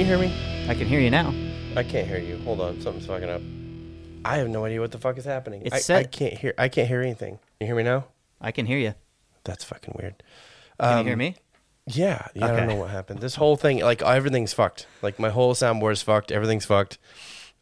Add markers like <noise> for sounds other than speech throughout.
Can you hear me? I can hear you now. I can't hear you. Hold on, something's fucking up. I have no idea what the fuck is happening. It's I, set- I can't hear. I can't hear anything. You hear me now? I can hear you. That's fucking weird. Can Um, you hear me? Yeah, yeah. I don't Okay. know what happened. This whole thing, like everything's fucked. Like my whole soundboard is fucked. Everything's fucked.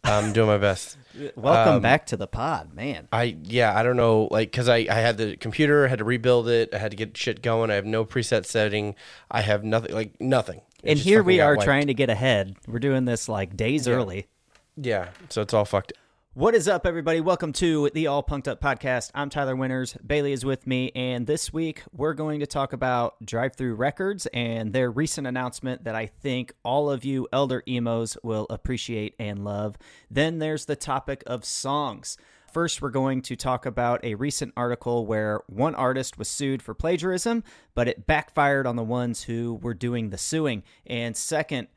I'm doing my best. <laughs> Welcome um, back to the pod, man. I yeah, I don't know, like because I I had the computer, I had to rebuild it, I had to get shit going. I have no preset setting. I have nothing, like nothing. And here we are trying to get ahead. We're doing this like days early. Yeah, so it's all fucked. What is up, everybody? Welcome to the All Punked Up podcast. I'm Tyler Winters. Bailey is with me, and this week we're going to talk about Drive-Thru Records and their recent announcement that I think all of you elder emos will appreciate and love. Then there's the topic of songs. First, we're going to talk about a recent article where one artist was sued for plagiarism, but it backfired on the ones who were doing the suing. And second,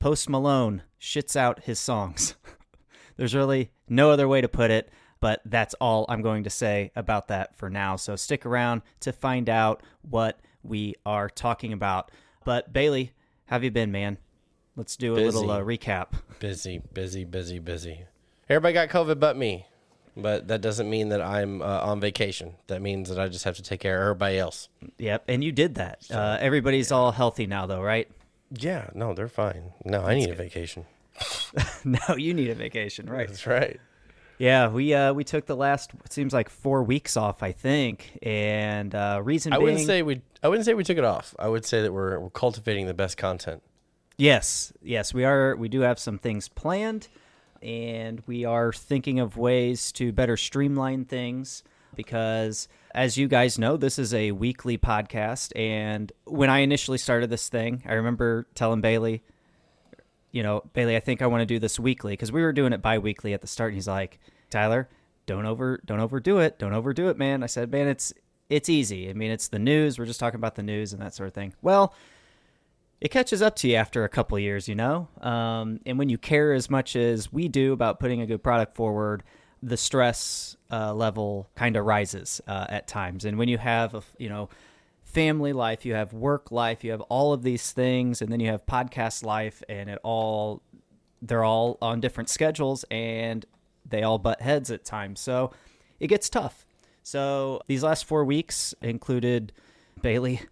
Post Malone shits out his songs. <laughs> There's really no other way to put it, but that's all I'm going to say about that for now. So stick around to find out what we are talking about. But Bailey, how have you been, man? Let's do a little uh, recap. Busy, busy, busy, busy. Everybody got COVID but me. But that doesn't mean that I'm uh, on vacation. That means that I just have to take care of everybody else. Yep, and you did that. Uh, everybody's all healthy now, though, right? Yeah, no, they're fine. No, I need a vacation. <laughs> no, you need a vacation, right? That's right. Yeah, we uh, we took the last it seems like four weeks off, I think, and uh, reason I being, wouldn't say we. I wouldn't say we took it off. I would say that we're, we're cultivating the best content. Yes, yes, we are. We do have some things planned, and we are thinking of ways to better streamline things because, as you guys know, this is a weekly podcast. And when I initially started this thing, I remember telling Bailey, you know, Bailey, I think I want to do this weekly because we were doing it bi-weekly at the start. And he's like, Tyler, don't over, don't overdo it, don't overdo it, man. I said, man, it's it's easy. I mean, it's the news. We're just talking about the news and that sort of thing. Well it catches up to you after a couple years, you know. Um, and when you care as much as we do about putting a good product forward, the stress uh, level kind of rises uh, at times. And when you have a you know family life, you have work life, you have all of these things, and then you have podcast life, and it all they're all on different schedules, and they all butt heads at times. So it gets tough. So these last four weeks included Bailey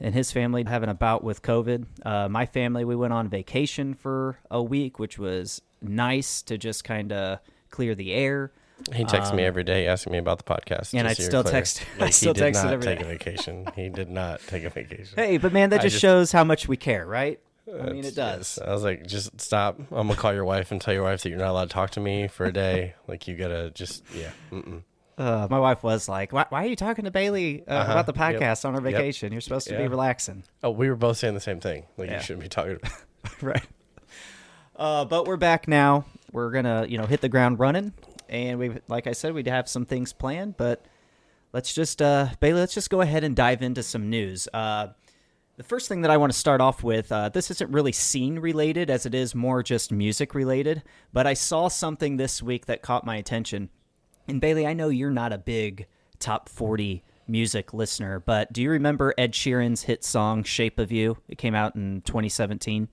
and his family having a bout with COVID. Uh, my family, we went on vacation for a week, which was nice to just kind of clear the air. He texts me every day asking me about the podcast. Um, and I still clear. text- <laughs> I Like, still he text did it not every take day. a vacation. He did not take a vacation. Hey, but man, that just, just- shows how much we care, right? I mean, it does. yes. I was like, just stop. I'm gonna call your wife and tell your wife that you're not allowed to talk to me for a day. like you gotta just yeah. Mm-mm. Uh, my wife was like, "Why, why are you talking to Bailey uh, Uh-huh. about the Yep. podcast on our Yep. vacation? You're supposed to be relaxing." Oh, we were both saying the same thing. Like Yeah. you shouldn't be talking. About- <laughs> right. Uh, but we're back now. We're gonna, you know, hit the ground running, and we, like I said, we'd have some things planned. But let's just, uh, Bailey, let's just go ahead and dive into some news. Uh, the first thing that I want to start off with, uh, this isn't really scene related, as it is more just music related. But I saw something this week that caught my attention. And Bailey, I know you're not a big top 40 music listener, but do you remember Ed Sheeran's hit song "Shape of You"? It came out in 2017.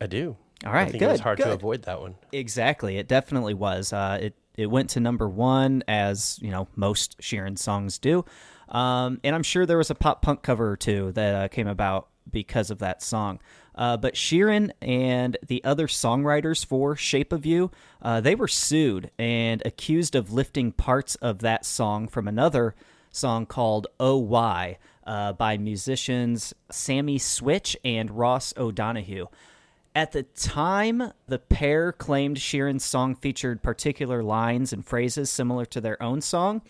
I do. All right, I think it was good, hard to avoid that one. Exactly, it definitely was. Uh, it it went to number one, as you know most Sheeran songs do, um, and I'm sure there was a pop punk cover or two that uh, came about because of that song. Uh, but Sheeran and the other songwriters for "Shape of You," uh, they were sued and accused of lifting parts of that song from another song called "Oh Why" uh, by musicians Sami Switch and Ross O'Donoghue. At the time, the pair claimed Sheeran's song featured particular lines and phrases similar to their own song,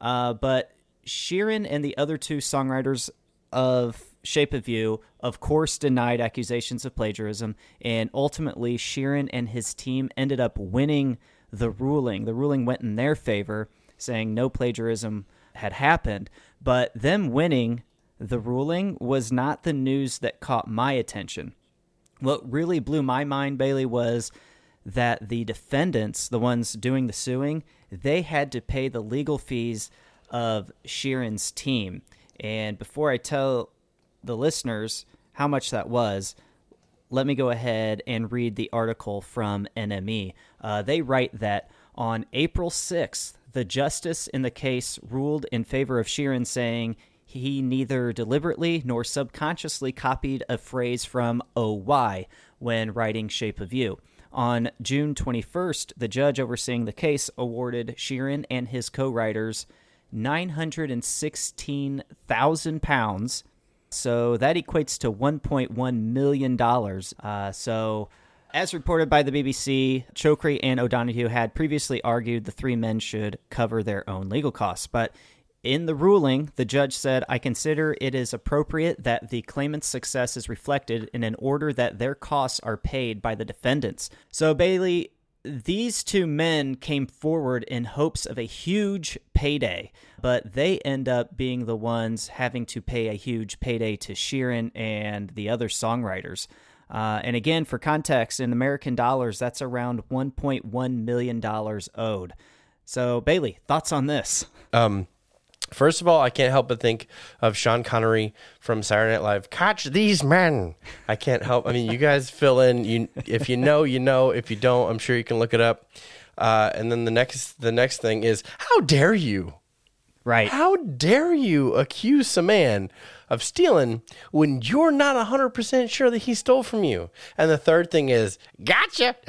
uh, but Sheeran and the other two songwriters of Shape of You, of course, denied accusations of plagiarism, and ultimately, Sheeran and his team ended up winning the ruling. The ruling went in their favor, saying no plagiarism had happened, but them winning the ruling was not the news that caught my attention. What really blew my mind, Bailey, was that the defendants, the ones doing the suing, they had to pay the legal fees of Sheeran's team. And before I tell the listeners how much that was, let me go ahead and read the article from NME. Uh, they write that on April 6th, the justice in the case ruled in favor of Sheeran, saying he neither deliberately nor subconsciously copied a phrase from OY when writing Shape of You. On June 21st, the judge overseeing the case awarded Sheeran and his co writers 916,000 pounds. So that equates to $1.1 million. Uh, so, as reported by the BBC, Chokri and O'Donoghue had previously argued the three men should cover their own legal costs. But in the ruling, the judge said, I consider it is appropriate that the claimant's success is reflected in an order that their costs are paid by the defendants. So, Bailey, these two men came forward in hopes of a huge payday, but they end up being the ones having to pay a huge payday to Sheeran and the other songwriters. Uh, and again, for context, in American dollars, that's around $1.1 million owed. So, Bailey, thoughts on this? Um, First of all, I can't help but think of Sean Connery from Saturday Night Live. Catch these men! I can't help. I mean, you guys fill in. You, if you know, you know. If you don't, I'm sure you can look it up. Uh, and then the next, the next thing is, how dare you? Right. How dare you accuse a man of stealing when you're not 100% sure that he stole from you? And the third thing is, gotcha. <laughs>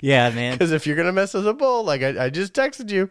yeah, man. Because if you're going to mess with the bull, like I, I, just texted you,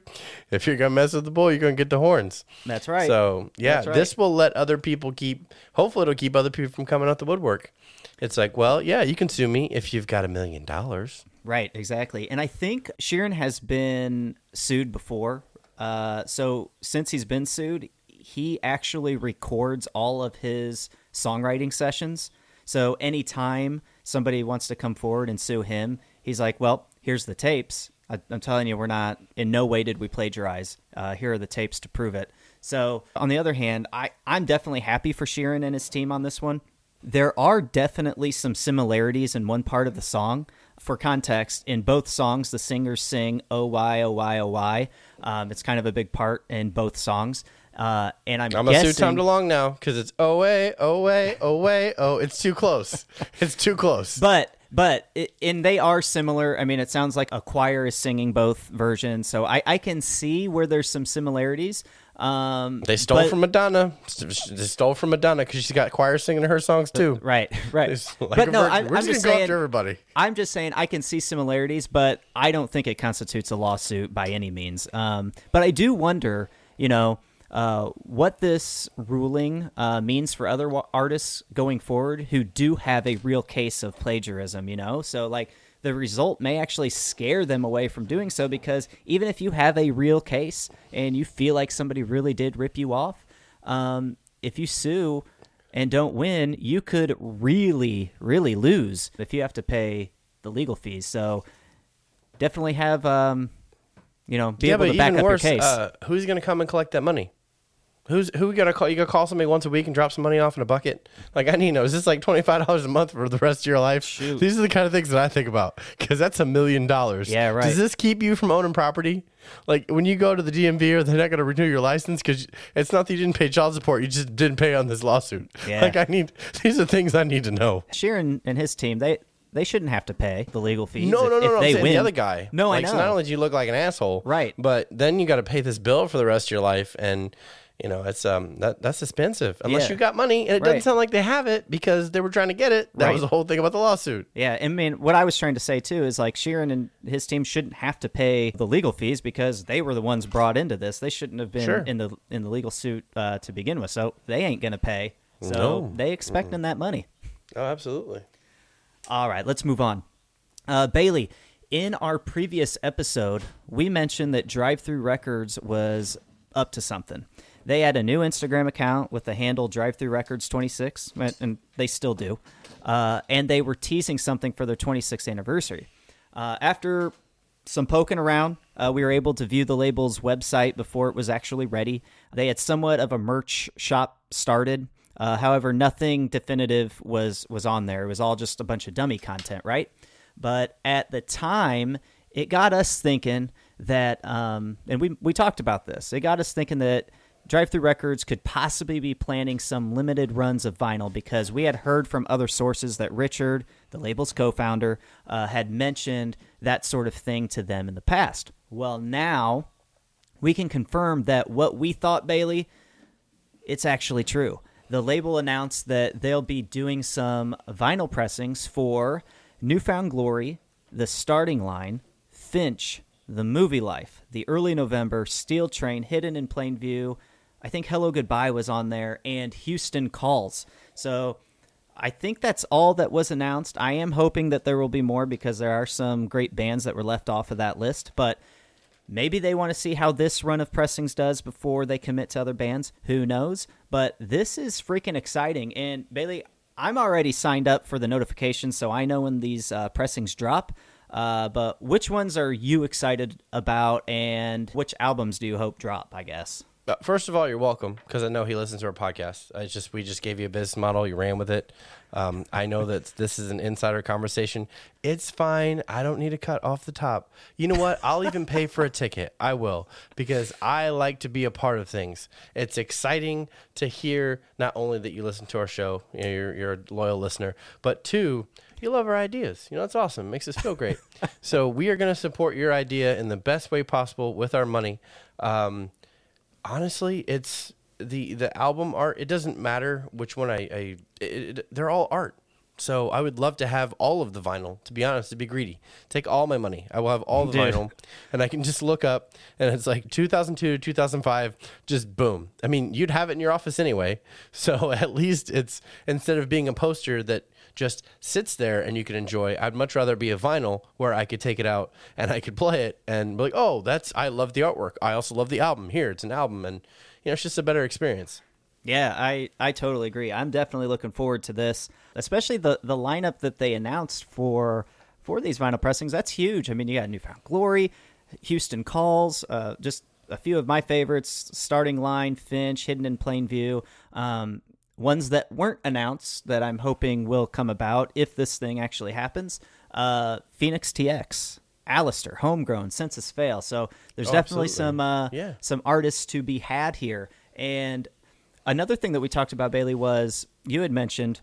if you're going to mess with the bull, you're going to get the horns. That's right. So, yeah, right. this will let other people keep, hopefully, it'll keep other people from coming out the woodwork. It's like, well, yeah, you can sue me if you've got a million dollars. Right, exactly. And I think Sheeran has been sued before. Uh, so since he's been sued, he actually records all of his songwriting sessions. So anytime somebody wants to come forward and sue him, he's like, well, here's the tapes. I, am telling you, we're not, in no way did we plagiarize. Uh, here are the tapes to prove it. So, on the other hand, I, I'm definitely happy for Sheeran and his team on this one. There are definitely some similarities in one part of the song. For context, in both songs, the singers sing "Oh why, oh why, oh why." Um, it's kind of a big part in both songs. Uh, and I'm, I'm guessing, gonna sue Tom DeLonge now because it's oh way, oh way, oh way, oh. It's too close. <laughs> It's too close. But but it, and they are similar. I mean, it sounds like a choir is singing both versions, so I, I can see where there's some similarities. Um, they stole but, from Madonna. They stole from Madonna because she's got choir singing her songs too. <laughs> Right, right. Like but no, I'm, We're I'm just saying. everybody. I'm just saying I can see similarities, but I don't think it constitutes a lawsuit by any means. Um, but I do wonder, you know, uh, what this ruling uh, means for other wa- artists going forward who do have a real case of plagiarism. You know, so like the result may actually scare them away from doing so because even if you have a real case and you feel like somebody really did rip you off, um, if you sue and don't win, you could really, really lose if you have to pay the legal fees. So definitely have, um, you know, be yeah, able to back up worse, your case. Uh, who's going to come and collect that money? Who's who we gotta call? You gotta call somebody once a week and drop some money off in a bucket. Like I need to know. Is this like twenty five dollars a month for the rest of your life? Shoot. These are the kind of things that I think about because that's a million dollars. Yeah, right. Does this keep you from owning property? Like when you go to the DMV, or they're not gonna renew your license because it's not that you didn't pay child support. You just didn't pay on this lawsuit. Yeah. Like I need. These are things I need to know. Sheeran and his team, they they shouldn't have to pay the legal fees. No, if, no, no, if no. They win. the other guy. No, like, I know. So not only do you look like an asshole, Right. But then you got to pay this bill for the rest of your life, and you know it's um that that's expensive unless Yeah. you got money, and it doesn't sound like they have it because they were trying to get it. That Right. was the whole thing about the lawsuit. Yeah, I mean, what I was trying to say too is like Sheeran and his team shouldn't have to pay the legal fees because they were the ones brought into this. They shouldn't have been Sure. in the in the legal suit uh, to begin with, so they ain't gonna pay. So No. they expecting that money. Oh, absolutely. All right, let's move on. Uh, Bailey, in our previous episode, we mentioned that Drive-Thru Records was up to something. They had a new Instagram account with the handle Drive-Thru Records 26, and- they still do. Uh, and they were teasing something for their 26th anniversary. Uh, after some poking around, uh, we were able to view the label's website before it was actually ready. They had somewhat of a merch shop started. Uh, however, nothing definitive was was on there. It was all just a bunch of dummy content, right? But at the time, it got us thinking that, um, and we we talked about this. It got us thinking that Drive-Thru Records could possibly be planning some limited runs of vinyl because we had heard from other sources that Richard, the label's co founder, uh, had mentioned that sort of thing to them in the past. Well, now we can confirm that what we thought, Bailey, it's actually true. The label announced that they'll be doing some vinyl pressings for New Found Glory, The Starting Line, Finch, The Movie Life, The Early November, Steel Train, Hidden in Plain View. I think Hellogoodbye was on there, and Houston Calls. So I think that's all that was announced. I am hoping that there will be more because there are some great bands that were left off of that list, but maybe they want to see how this run of pressings does before they commit to other bands. Who knows? But this is freaking exciting. And Bailey, I'm already signed up for the notifications, so I know when these uh, pressings drop. Uh, but which ones are you excited about, and which albums do you hope drop? I guess. First of all, you're welcome because I know he listens to our podcast. I just we just gave you a business model, you ran with it. Um, I know that this is an insider conversation. It's fine. I don't need to cut off the top. You know what? I'll even pay for a ticket. I will because I like to be a part of things. It's exciting to hear not only that you listen to our show, you know, you're, you're a loyal listener, but two, you love our ideas. You know, it's awesome. It makes us feel great. <laughs> so we are going to support your idea in the best way possible with our money. Um, honestly, it's the the album art. It doesn't matter which one I, I it, it- they're all art. So I would love to have all of the vinyl. To be honest, to be greedy, take all my money. I will have all the Dude. vinyl, and I can just look up, and it's like 2002, 2005, just boom. I mean, you'd have it in your office anyway. <laughs> So at least it's instead of being a poster that just sits there and you can enjoy. I'd much rather be a vinyl where I could take it out and I could play it and be like, oh, that's I love the artwork. I also love the album. Here, it's an album, and you know, it's just a better experience. Yeah, I, I totally agree. I'm definitely looking forward to this, especially the, the lineup that they announced for for these vinyl pressings. That's huge. I mean, you got New Found Glory, Houston Calls, uh, just a few of my favorites: Starting Line, Finch, Hidden in Plain View. Um, ones that weren't announced that I'm hoping will come about if this thing actually happens. Uh, Phoenix TX. Allister, Homegrown, Senses Fail. So there's Oh, definitely absolutely. some uh, Yeah. some artists to be had here. And another thing that we talked about, Bailey, was you had mentioned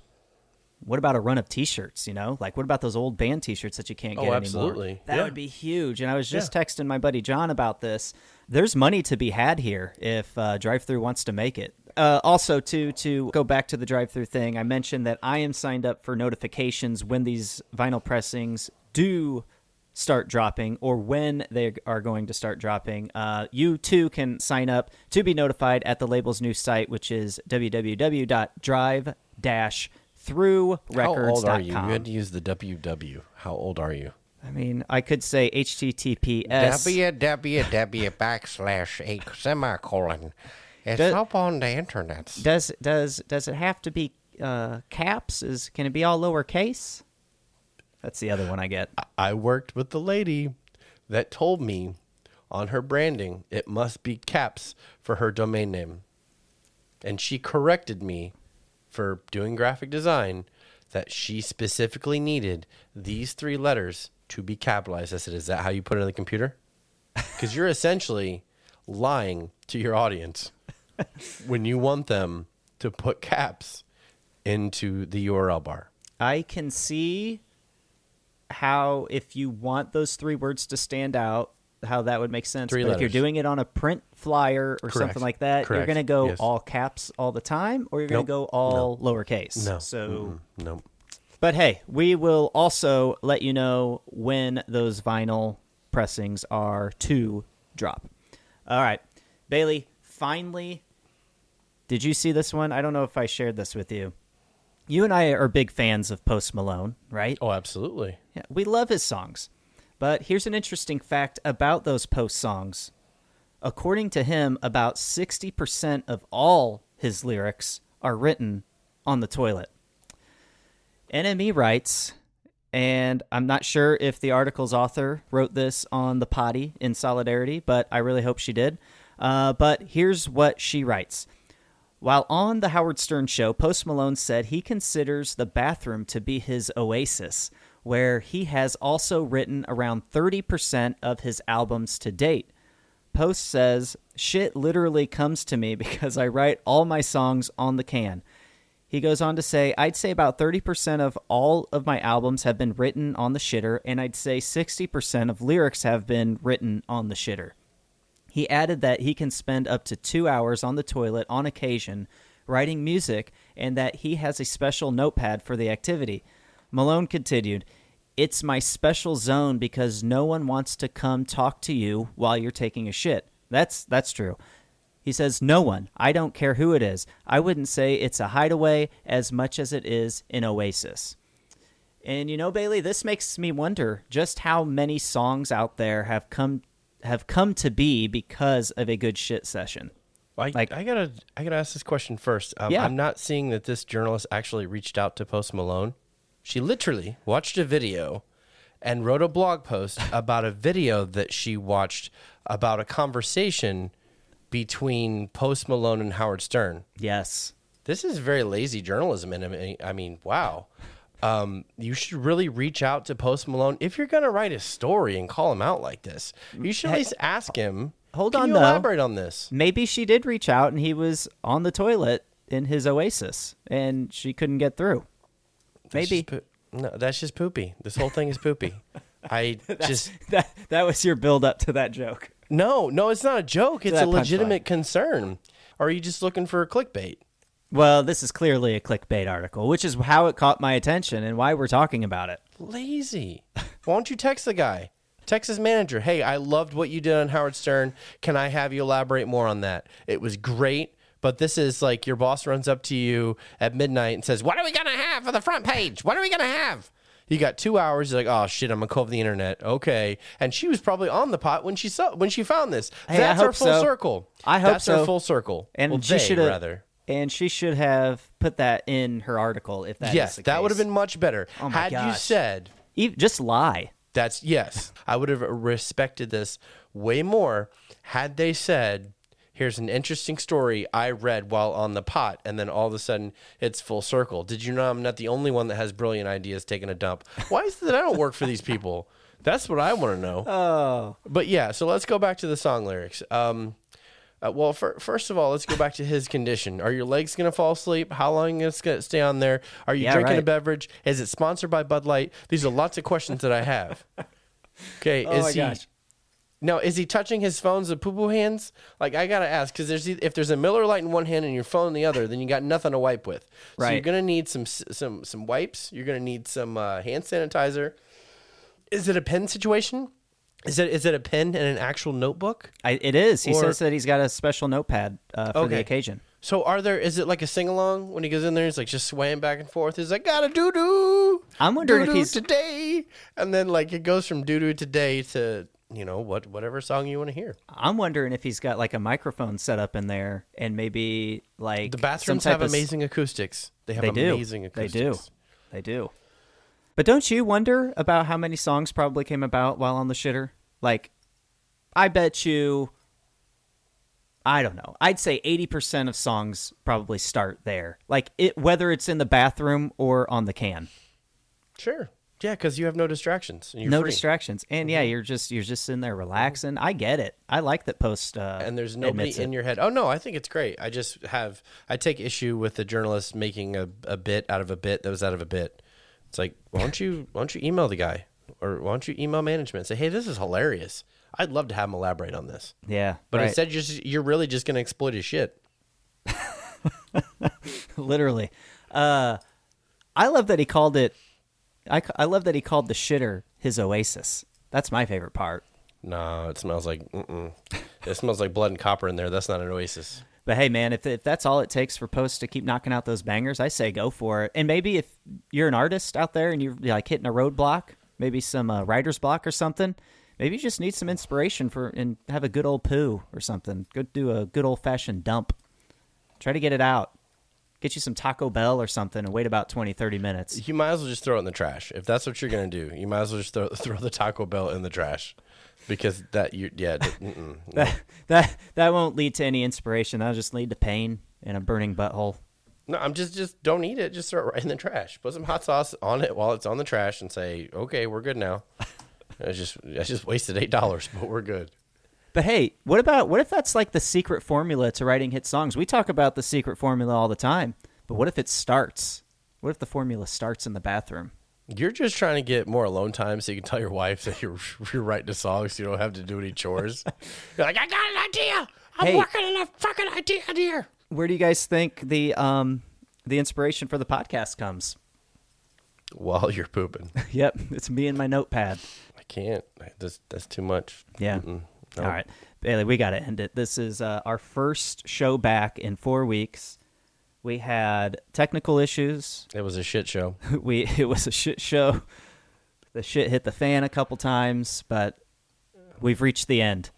what about a run of T-shirts? You know, like what about those old band T-shirts that you can't get Oh, get absolutely. anymore? That Yeah. would be huge. And I was just Yeah. texting my buddy John about this. There's money to be had here if uh, Drive-Thru wants to make it. Uh, also, to to go back to the Drive-Thru thing, I mentioned that I am signed up for notifications when these vinyl pressings do start dropping or when they are going to start dropping. Uh, you too can sign up to be notified at the label's new site, which is www.drive-through-records.com. How old are you? You had to use the WW. How old are you? I mean, I could say HTTPS. www backslash a semicolon. It's Does- up on the internet. Does does does it have to be uh, caps? Is can it be all lowercase? That's the other one I get. I worked with the lady that told me on her branding it must be caps for her domain name. And she corrected me for doing graphic design that she specifically needed these three letters to be capitalized. I said, Is that how you put it on the computer? Because you're <laughs> essentially lying to your audience when you want them to put caps into the URL bar. I can see how if you want those three words to stand out, how that would make sense. Three but if you're doing it on a print flyer or Correct. something like that, you're going to go Yes. all caps all the time, or you're going Nope. to go all lowercase. No. So, Mm-mm. no. but hey, we will also let you know when those vinyl pressings are to drop. All right, Bailey. Finally, did you see this one? I don't know if I shared this with you. You and I are big fans of Post Malone, right? Oh, absolutely. Yeah, we love his songs. But here's an interesting fact about those Post songs. According to him, about 60% of all his lyrics are written on the toilet. NME writes, and I'm not sure if the article's author wrote this on the potty in solidarity, but I really hope she did. Uh, but here's what she writes. While on the Howard Stern show, Post Malone said he considers the bathroom to be his oasis, where he has also written around 30% of his albums to date. Post says, Shit literally comes to me <laughs> because I write all my songs on the can. He goes on to say, I'd say about 30% of all of my albums have been written on the shitter, and I'd say 60% of lyrics have been written on the shitter. He added that he can spend up to two hours on the toilet on occasion writing music and that he has a special notepad for the activity. Malone continued, It's my special zone because no one wants to come talk to you while you're taking a shit. That's that's true. He says, No one. I don't care who it is. I wouldn't say it's a hideaway as much as it is an oasis. And you know, Bailey, this makes me wonder just how many songs out there have come have come to be because of a good shit session. I, Like- I gotta, I gotta ask this question first. Um, Yeah. I'm not seeing that this journalist actually reached out to Post Malone. She literally watched a video and wrote a blog post <laughs> about a video that she watched about a conversation between Post Malone and Howard Stern. Yes. This is very lazy journalism, and I mean, I mean, wow. Um, you should really reach out to Post Malone if you're going to write a story and call him out like this. You should at least ask him. Hold "Can on, though. elaborate on this. Maybe she did reach out and he was on the toilet in his oasis and she couldn't get through. That's Maybe. just poo- no, that's just poopy. This whole thing is poopy. <laughs> I just that that was your build up to that joke. no, no. It's not a joke. It's that a legitimate concern. Or are you just looking for a clickbait? Well, this is clearly a clickbait article, which is how it caught my attention and why we're talking about it. Lazy. Why don't you text the guy? Text his manager. Hey, I loved what you did on Howard Stern. Can I have you elaborate more on that? It was great. But this is like your boss runs up to you at midnight and says, What are we going to have for the front page? What are we going to have? You got two hours. You're like, oh shit, I'm gonna call over the internet. Okay, and she was probably on the pot when she saw when she found this. Hey, That's our hope full so. circle. I hope That's so. full circle. And well, she should have rather. And she should have put that in her article if that is yes, that would have been much better. Oh my Had you said just lie. That's yes. I would have respected this way more had they said, "Here's an interesting story I read while on the pot," and then all of a sudden it's full circle. Did you know I'm not the only one that has brilliant ideas taking a dump? Why is it that I don't work for these people? That's what I want to know. Oh. But yeah, so let's go back to the song lyrics. Um, uh, well, fir- first of all, let's go back to his condition. Are your legs going to fall asleep? How long is it going to stay on there? Are you Yeah, drinking a beverage? Is it sponsored by Bud Light? These are lots of questions that I have. <laughs> Okay, Oh is my he gosh. now? Is he touching his phone's with poo poo hands? Like I gotta ask because there's if there's a Miller Lite in one hand and your phone in the other, then you got nothing to wipe with. So you're gonna need some some some wipes. You're gonna need some uh, hand sanitizer. Is it a pen situation? Is it is it a pen and an actual notebook? I, it is. He Or- says that he's got a special notepad uh, for the Okay. occasion. So are there? Is it like a sing along when he goes in there? He's like just swaying back and forth. He's like, "Gotta doo doo." I'm wondering if he's- today, and then like it goes from doo doo today to you know what whatever song you want to hear. I'm wondering if he's got like a microphone set up in there and maybe like The some bathrooms type have of s- amazing acoustics. They have They do. amazing acoustics. They do. They do. But don't you wonder about how many songs probably came about while on the shitter? Like, I bet you, I don't know. I'd say 80% of songs probably start there. Like, it whether it's in the bathroom or on the can. Sure. Yeah, because you have no distractions. No free. distractions. And yeah, you're just you're just in there relaxing. I get it. I like that post uh and there's nobody in it. your head. Oh no, I think it's great. I just have I take issue with the journalist making a, a bit out of a bit that was out of a bit. It's like why don't you why don't you email the guy or why don't you email management and say hey this is hilarious. I'd love to have him elaborate on this, Yeah. but right. instead you're just, you're really just going to exploit his shit. <laughs> literally. Uh, I love that he called it. I, I love that he called the shitter his oasis. That's my favorite part. No, it smells like mm-mm. it smells like blood and copper in there. That's not an oasis. But hey, man, if, if that's all it takes for Post to keep knocking out those bangers, I say go for it. And maybe if you're an artist out there and you're like hitting a roadblock, maybe some uh, writer's block or something, maybe you just need some inspiration for and have a good old poo or something. Go do a good old fashioned dump. Try to get it out. Get you some Taco Bell or something and wait about 20, 30 minutes. You might as well just throw it in the trash. If that's what you're going to do, you might as well just throw, <laughs> throw the Taco Bell in the trash because that you yeah <laughs> that that that won't lead to any inspiration. That'll just lead to pain and a burning butthole. No, I'm just just don't eat it. Just throw it right in the trash. Put some hot sauce on it while it's on the trash, and say, "Okay, we're good now." <laughs> I just I just wasted eight dollars, but we're good. But hey, what about what if that's like the secret formula to writing hit songs? We talk about the secret formula all the time, but what if it starts? What if the formula starts in the bathroom? You're just trying to get more alone time so you can tell your wife that you're, <laughs> you're writing a song so you don't have to do any chores. <laughs> you're like, I got an idea. I'm Hey. working on a fucking idea here. Where do you guys think the um the inspiration for the podcast comes? While you're pooping. <laughs> yep, it's me and my notepad. I can't. That's, that's too much. Yeah. All right, Bailey, we got to end it. This is uh, our first show back in four weeks. We had technical issues. It was a shit show. <laughs> we it was a shit show. The shit hit the fan a couple times, but we've reached the end.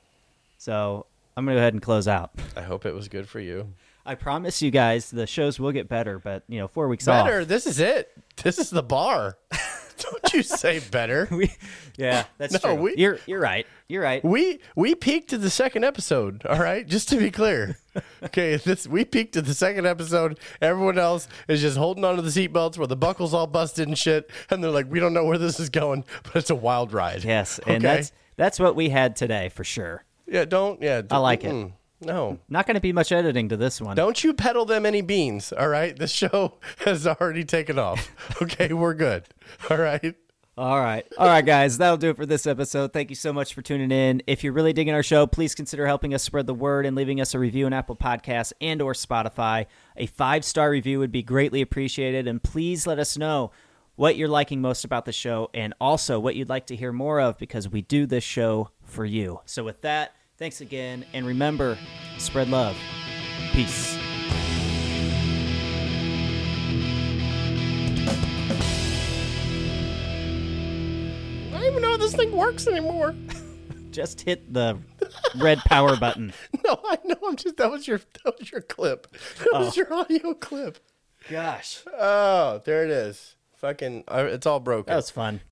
So I'm gonna go ahead and close out. I hope it was good for you. I promise you guys the shows will get better, but you know, four weeks off. Better. This is it. This is the bar. <laughs> Don't you say better. <laughs> We, yeah, that's No, true. we- you're you're right. You're right. We we peaked at the second episode. All right, just to be clear. <laughs> Okay, this we peaked at the second episode. Everyone else is just holding onto the seatbelts where the buckles all busted and shit, and they're like, "We don't know where this is going, <laughs> but it's a wild ride." Yes, and that's that's what we had today for sure. yeah. Don't yeah. I like it. No, Not going to be much editing to this one. don't you peddle them any beans. All right, the show <laughs> has already taken off. Okay, we're good. All right. All right. All right, guys. That'll do it for this episode. Thank you so much for tuning in. If you're really digging our show, please consider helping us spread the word and leaving us a review on Apple Podcasts and or Spotify. A five-star review would be greatly appreciated. And please let us know what you're liking most about the show and also what you'd like to hear more of because we do this show for you. So with that, thanks again. And remember, spread love. Peace. I don't even know how this thing works anymore. <laughs> Just hit the red power button. <laughs> No, I know. I'm just that was your that was your clip. That was your audio clip. Gosh. Oh, there it is. Fucking, uh, it's all broken. That was fun.